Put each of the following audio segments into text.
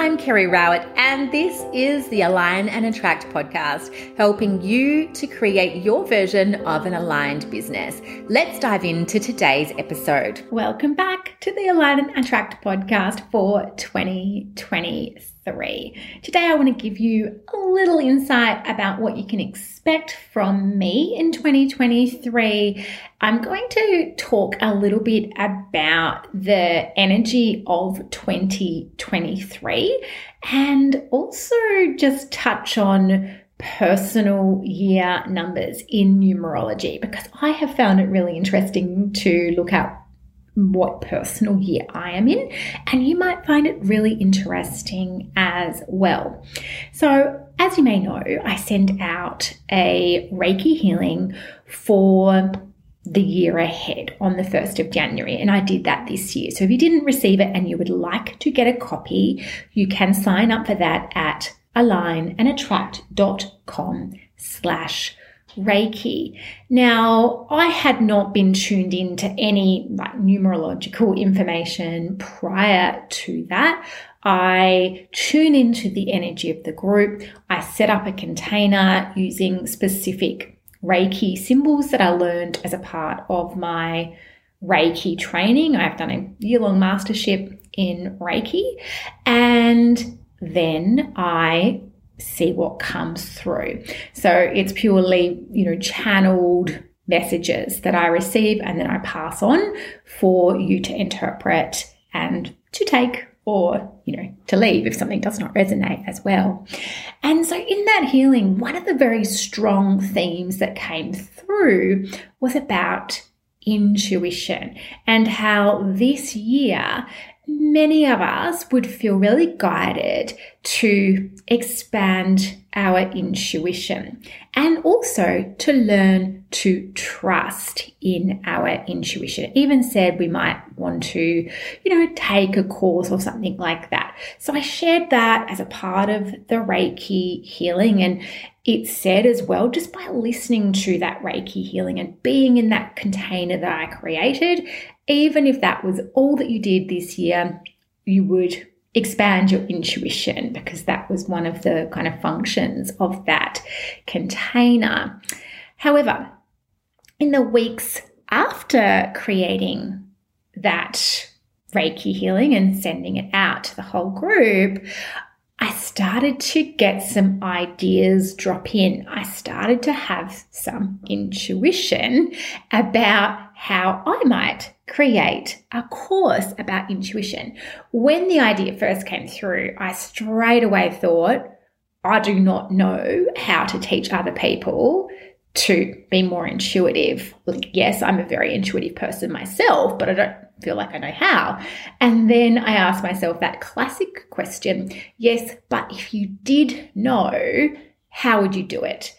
I'm Kerry Rowett, and this is the Align and Attract podcast, helping you to create your version of an aligned business. Let's dive into today's episode. Welcome back to the Align and Attract podcast for 2023. Today, I want to give you a little insight about what you can expect from me in 2023. I'm going to talk a little bit about the energy of 2023 and also just touch on personal year numbers in numerology because I have found it really interesting to look at what personal year I am in, and you might find it really interesting as well. So, as you may know, I send out a Reiki healing for the year ahead on the 1st of January, and I did that this year. So, if you didn't receive it and you would like to get a copy, you can sign up for that at alignandattract.com slash Reiki. Now, I had not been tuned into any like numerological information prior to that. I tune into the energy of the group. I set up a container using specific Reiki symbols that I learned as a part of my Reiki training. I've done a year long mastership in Reiki and then I see what comes through. So it's purely, you know, channeled messages that I receive and then I pass on for you to interpret and to take or, you know, to leave if something does not resonate as well. And so in that healing, one of the very strong themes that came through was about intuition and how this year many of us would feel really guided to expand our intuition and also to learn to trust in our intuition. even said we might want to, you know, take a course or something like that. So I shared that as a part of the Reiki healing and it said as well, just by listening to that Reiki healing and being in that container that I created, even if that was all that you did this year, you would expand your intuition because that was one of the kind of functions of that container. However, in the weeks after creating that Reiki healing and sending it out to the whole group, I started to get some ideas drop in. I started to have some intuition about how I might create a course about intuition. When the idea first came through, I straight away thought, I do not know how to teach other people to be more intuitive. Yes, I'm a very intuitive person myself, but I don't feel like I know how. And then I asked myself that classic question yes, but if you did know, how would you do it?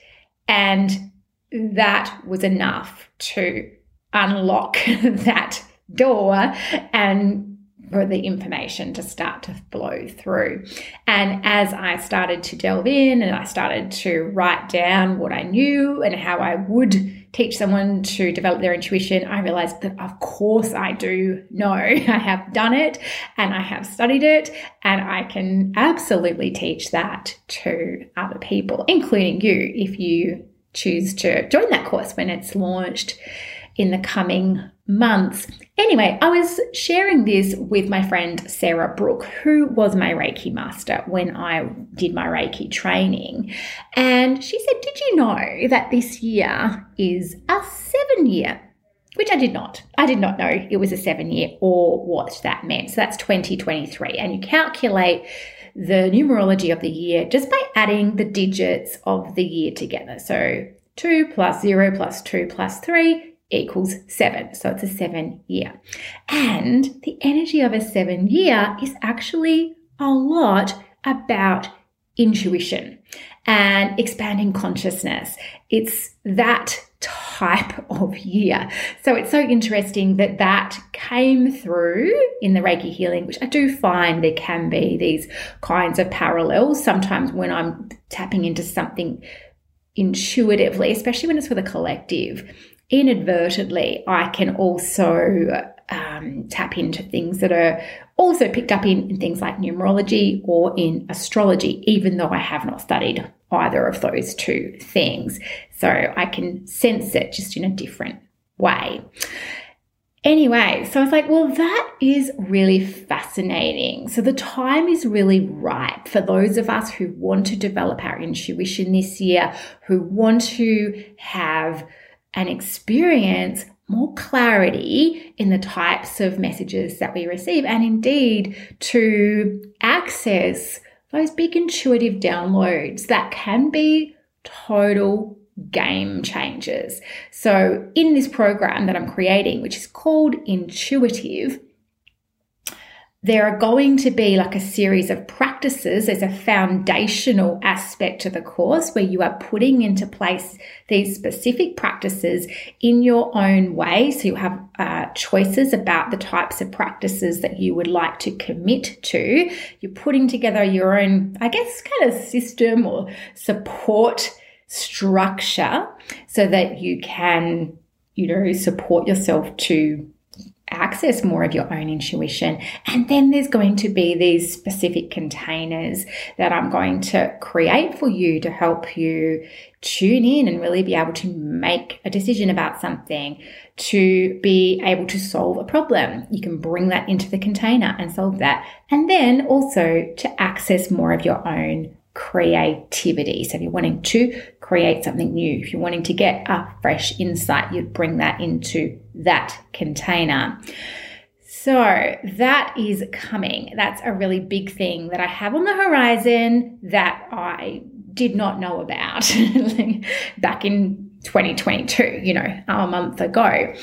And that was enough to unlock that door and for the information to start to flow through. And as I started to delve in and I started to write down what I knew and how I would teach someone to develop their intuition, I realized that of course I do know. I have done it and I have studied it and I can absolutely teach that to other people, including you if you choose to join that course when it's launched in the coming months. Anyway, I was sharing this with my friend Sarah Brook, who was my Reiki master when I did my Reiki training. And she said, Did you know that this year is a seven year? Which I did not. I did not know it was a seven year or what that meant. So that's 2023. And you calculate the numerology of the year just by adding the digits of the year together. So 2 plus 0 plus 2 plus 3 equals seven. So it's a seven year. And the energy of a seven year is actually a lot about intuition and expanding consciousness. It's that type of year. So it's so interesting that that came through in the Reiki healing, which I do find there can be these kinds of parallels sometimes when I'm tapping into something intuitively, especially when it's for the collective inadvertently, I can also um, tap into things that are also picked up in, in things like numerology or in astrology, even though I have not studied either of those two things. So I can sense it just in a different way. Anyway, so I was like, well, that is really fascinating. So the time is really ripe for those of us who want to develop our intuition this year, who want to have an experience more clarity in the types of messages that we receive, and indeed to access those big intuitive downloads that can be total game changers. So, in this program that I'm creating, which is called Intuitive, there are going to be like a series of practices. There's a foundational aspect to the course where you are putting into place these specific practices in your own way. So you have uh, choices about the types of practices that you would like to commit to. You're putting together your own, I guess, kind of system or support structure so that you can, you know, support yourself to access more of your own intuition. And then there's going to be these specific containers that I'm going to create for you to help you tune in and really be able to make a decision about something, to be able to solve a problem. You can bring that into the container and solve that. And then also to access more of your own creativity. So if you're wanting to create something new, if you're wanting to get a fresh insight, you'd bring that into that container. So that is coming. That's a really big thing that I have on the horizon that I did not know about back in 2022, you know, a month ago.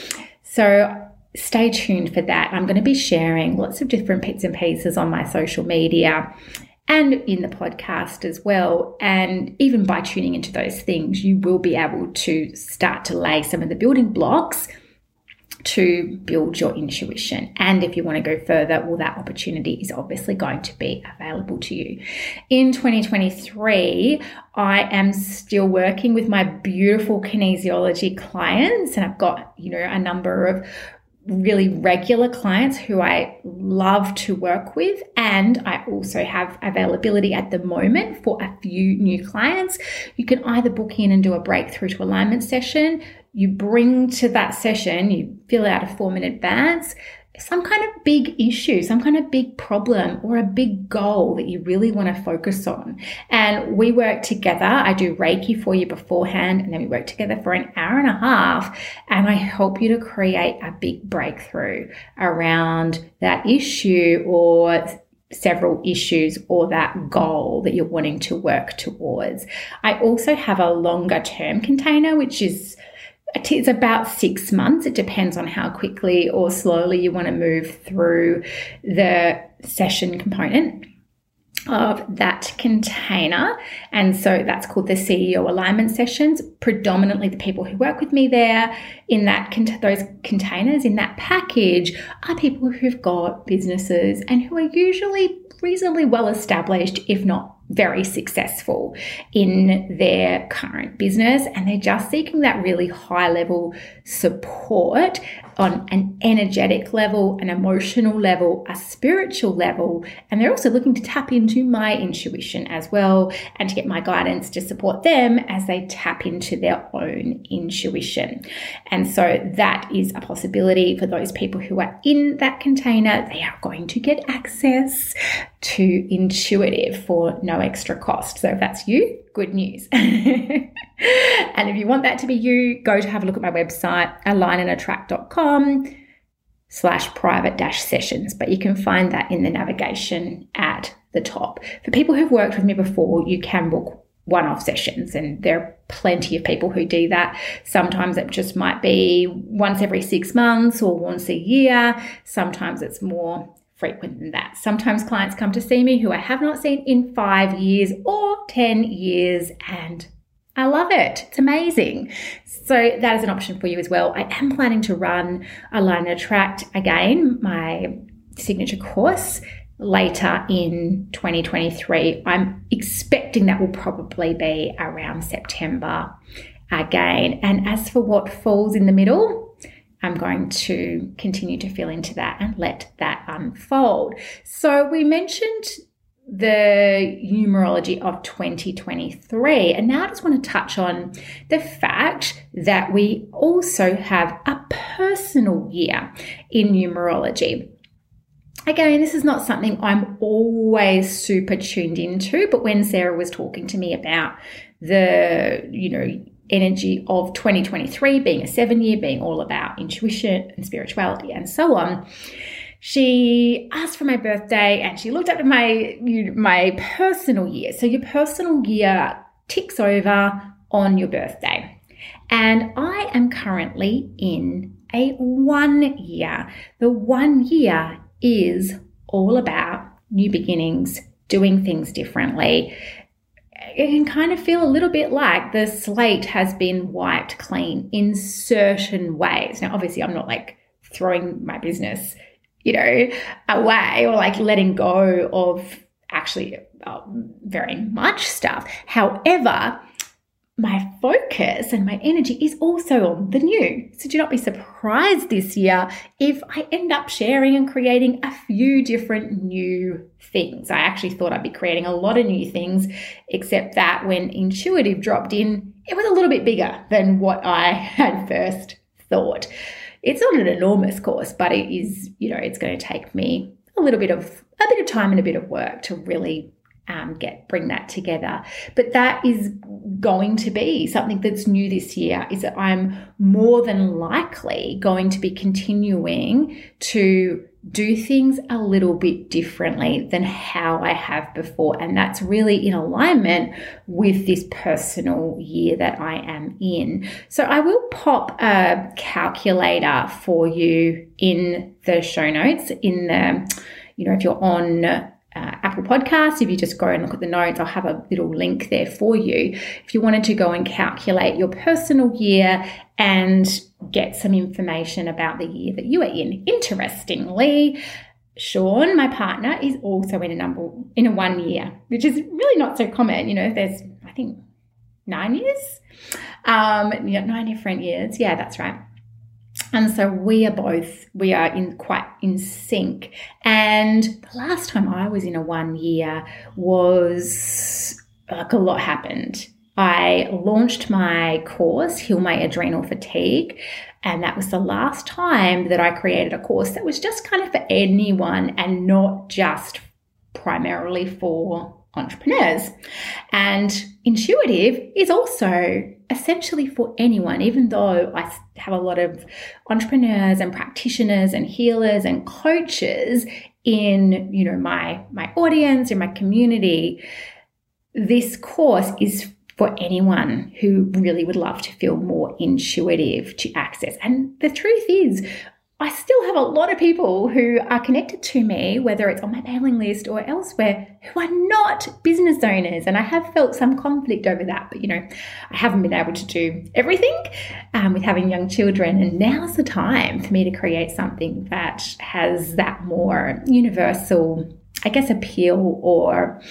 So stay tuned for that. I'm going to be sharing lots of different bits and pieces on my social media and in the podcast as well. And even by tuning into those things, you will be able to start to lay some of the building blocks to build your intuition. And if you want to go further, well, that opportunity is obviously going to be available to you. In 2023, I am still working with my beautiful kinesiology clients, and I've got, you know, a number of really regular clients who I love to work with. And I also have availability at the moment for a few new clients. You can either book in and do a breakthrough to alignment session. You bring to that session, you fill out a form in advance some kind of big issue, some kind of big problem or a big goal that you really want to focus on. And we work together. I do Reiki for you beforehand, and then we work together for an hour and a half. And I help you to create a big breakthrough around that issue or several issues or that goal that you're wanting to work towards. I also have a longer term container, which is it's about six months. It depends on how quickly or slowly you want to move through the session component of that container. And so that's called the CEO alignment sessions. Predominantly the people who work with me there in that those containers in that package are people who've got businesses and who are usually reasonably well established if not very successful in their current business and they're just seeking that really high level support on an energetic level, an emotional level, a spiritual level. And they're also looking to tap into my intuition as well and to get my guidance to support them as they tap into their own intuition. And so that is a possibility for those people who are in that container. They are going to get access to intuitive for no extra cost. So if that's you, good news. and if you want that to be you, go to have a look at my website, alignandattract.com slash private dash sessions. But you can find that in the navigation at the top. For people who've worked with me before, you can book one off sessions, and there are plenty of people who do that. Sometimes it just might be once every six months or once a year. Sometimes it's more frequent than that. Sometimes clients come to see me who I have not seen in five years or 10 years, and I love it. It's amazing. So, that is an option for you as well. I am planning to run Align and Attract again, my signature course later in 2023. I'm expecting that will probably be around September again. And as for what falls in the middle, I'm going to continue to feel into that and let that unfold. So, we mentioned the numerology of 2023. And now I just want to touch on the fact that we also have a personal year in numerology. Again, this is not something I'm always super tuned into, but when Sarah was talking to me about the, you know, energy of 2023 being a seven year, being all about intuition and spirituality and so on, she asked for my birthday and she looked up at my my personal year. So your personal year ticks over on your birthday. And I am currently in a one year. The one year is all about new beginnings, doing things differently. It can kind of feel a little bit like the slate has been wiped clean in certain ways. Now, obviously, I'm not like throwing my business you know, away or like letting go of actually uh, very much stuff. However, my focus and my energy is also on the new. So do not be surprised this year if I end up sharing and creating a few different new things. I actually thought I'd be creating a lot of new things, except that when intuitive dropped in, it was a little bit bigger than what I had first thought it's not an enormous course, but it is, you know, it's going to take me a little bit of a bit of time and a bit of work to really um, get bring that together. But that is going to be something that's new this year. Is that I'm more than likely going to be continuing to do things a little bit differently than how I have before. And that's really in alignment with this personal year that I am in. So I will pop a calculator for you in the show notes in the, you know, if you're on uh, Apple Podcasts. If you just go and look at the notes, I'll have a little link there for you. If you wanted to go and calculate your personal year and get some information about the year that you are in. Interestingly, Sean, my partner, is also in a number in a one year, which is really not so common. You know, there's I think nine years, um, nine different years. Yeah, that's right. And so we are both, we are in quite in sync. And the last time I was in a one year was like a lot happened. I launched my course, Heal My Adrenal Fatigue. And that was the last time that I created a course that was just kind of for anyone and not just primarily for entrepreneurs. And intuitive is also essentially for anyone, even though I have a lot of entrepreneurs and practitioners and healers and coaches in, you know, my, my audience, in my community, this course is for anyone who really would love to feel more intuitive to access. And the truth is, I still have a lot of people who are connected to me, whether it's on my mailing list or elsewhere, who are not business owners. And I have felt some conflict over that. But, you know, I haven't been able to do everything um, with having young children. And now's the time for me to create something that has that more universal, I guess, appeal or,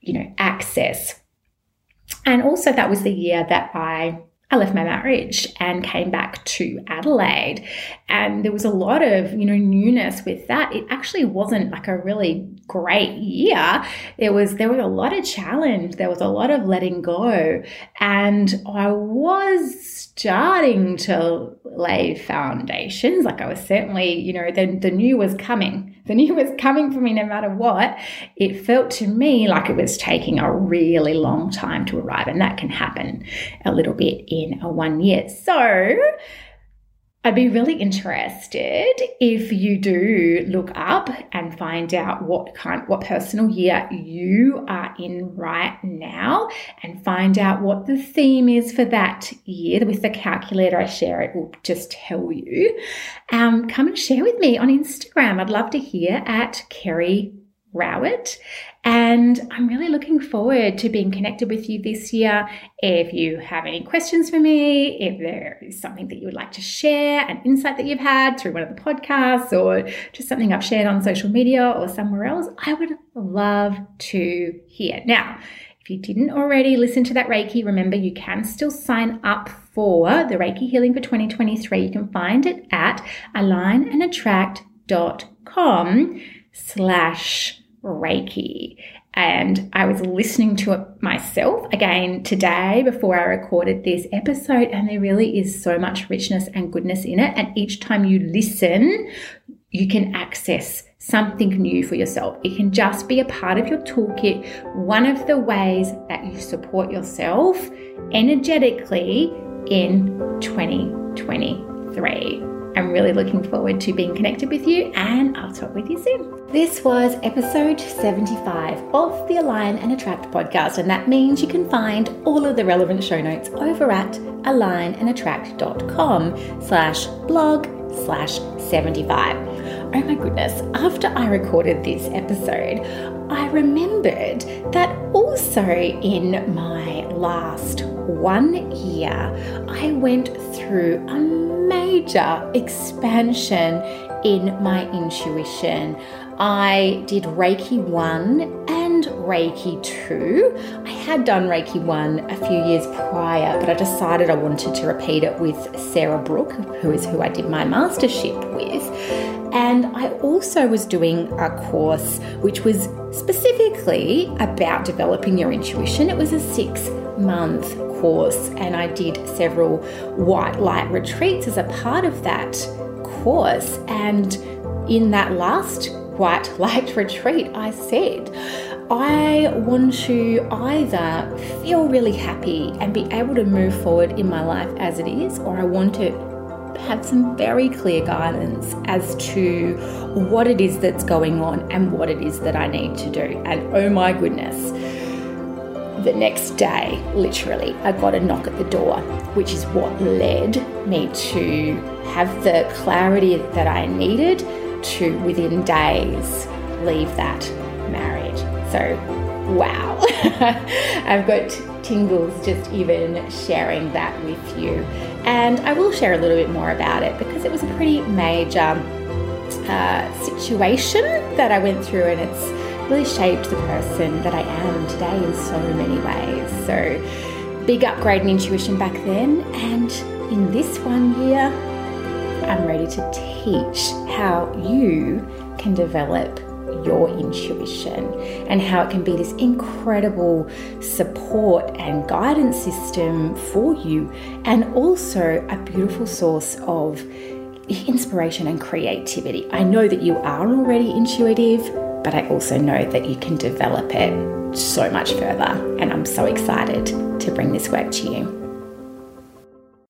you know, access. And also, that was the year that I I left my marriage and came back to Adelaide. And there was a lot of, you know, newness with that. It actually wasn't like a really great year. It was there was a lot of challenge. There was a lot of letting go. And I was starting to lay foundations. Like I was certainly, you know, the, the new was coming. The new was coming for me no matter what. It felt to me like it was taking a really long time to arrive. And that can happen a little bit in a one year. So I'd be really interested if you do look up and find out what kind, what personal year you are in right now and find out what the theme is for that year. With the calculator I share, it will just tell you. Um, come and share with me on Instagram. I'd love to hear at Kerry Rowett. And I'm really looking forward to being connected with you this year. If you have any questions for me, if there is something that you would like to share, an insight that you've had through one of the podcasts, or just something I've shared on social media or somewhere else, I would love to hear. Now, if you didn't already listen to that Reiki, remember you can still sign up for the Reiki Healing for 2023, you can find it at alignandattract.com slash Reiki. And I was listening to it myself again today before I recorded this episode, and there really is so much richness and goodness in it. And each time you listen, you can access something new for yourself. It can just be a part of your toolkit, one of the ways that you support yourself energetically in 2023. I'm really looking forward to being connected with you, and I'll talk with you soon. This was episode 75 of the Align and Attract podcast, and that means you can find all of the relevant show notes over at alignandattract.com slash blog slash 75. Oh my goodness, after I recorded this episode, I remembered that also in my last one year, I went through a major expansion in my intuition. I did Reiki 1 and Reiki 2. I had done Reiki 1 a few years prior, but I decided I wanted to repeat it with Sarah Brook, who is who I did my mastership with. And I also was doing a course which was specifically about developing your intuition. It was a six month course, and I did several white light retreats as a part of that course. And in that last white light retreat, I said, I want to either feel really happy and be able to move forward in my life as it is, or I want to have some very clear guidance as to what it is that's going on and what it is that I need to do. And oh my goodness, the next day, literally, I got a knock at the door, which is what led me to have the clarity that I needed to, within days, leave that marriage. So, wow, I've got tingles just even sharing that with you. And I will share a little bit more about it because it was a pretty major uh, situation that I went through, and it's really shaped the person that I am today in so many ways. So, big upgrade in intuition back then, and in this one year, I'm ready to teach how you can develop your intuition and how it can be this incredible support and guidance system for you, and also a beautiful source of inspiration and creativity. I know that you are already intuitive but I also know that you can develop it so much further. And I'm so excited to bring this work to you.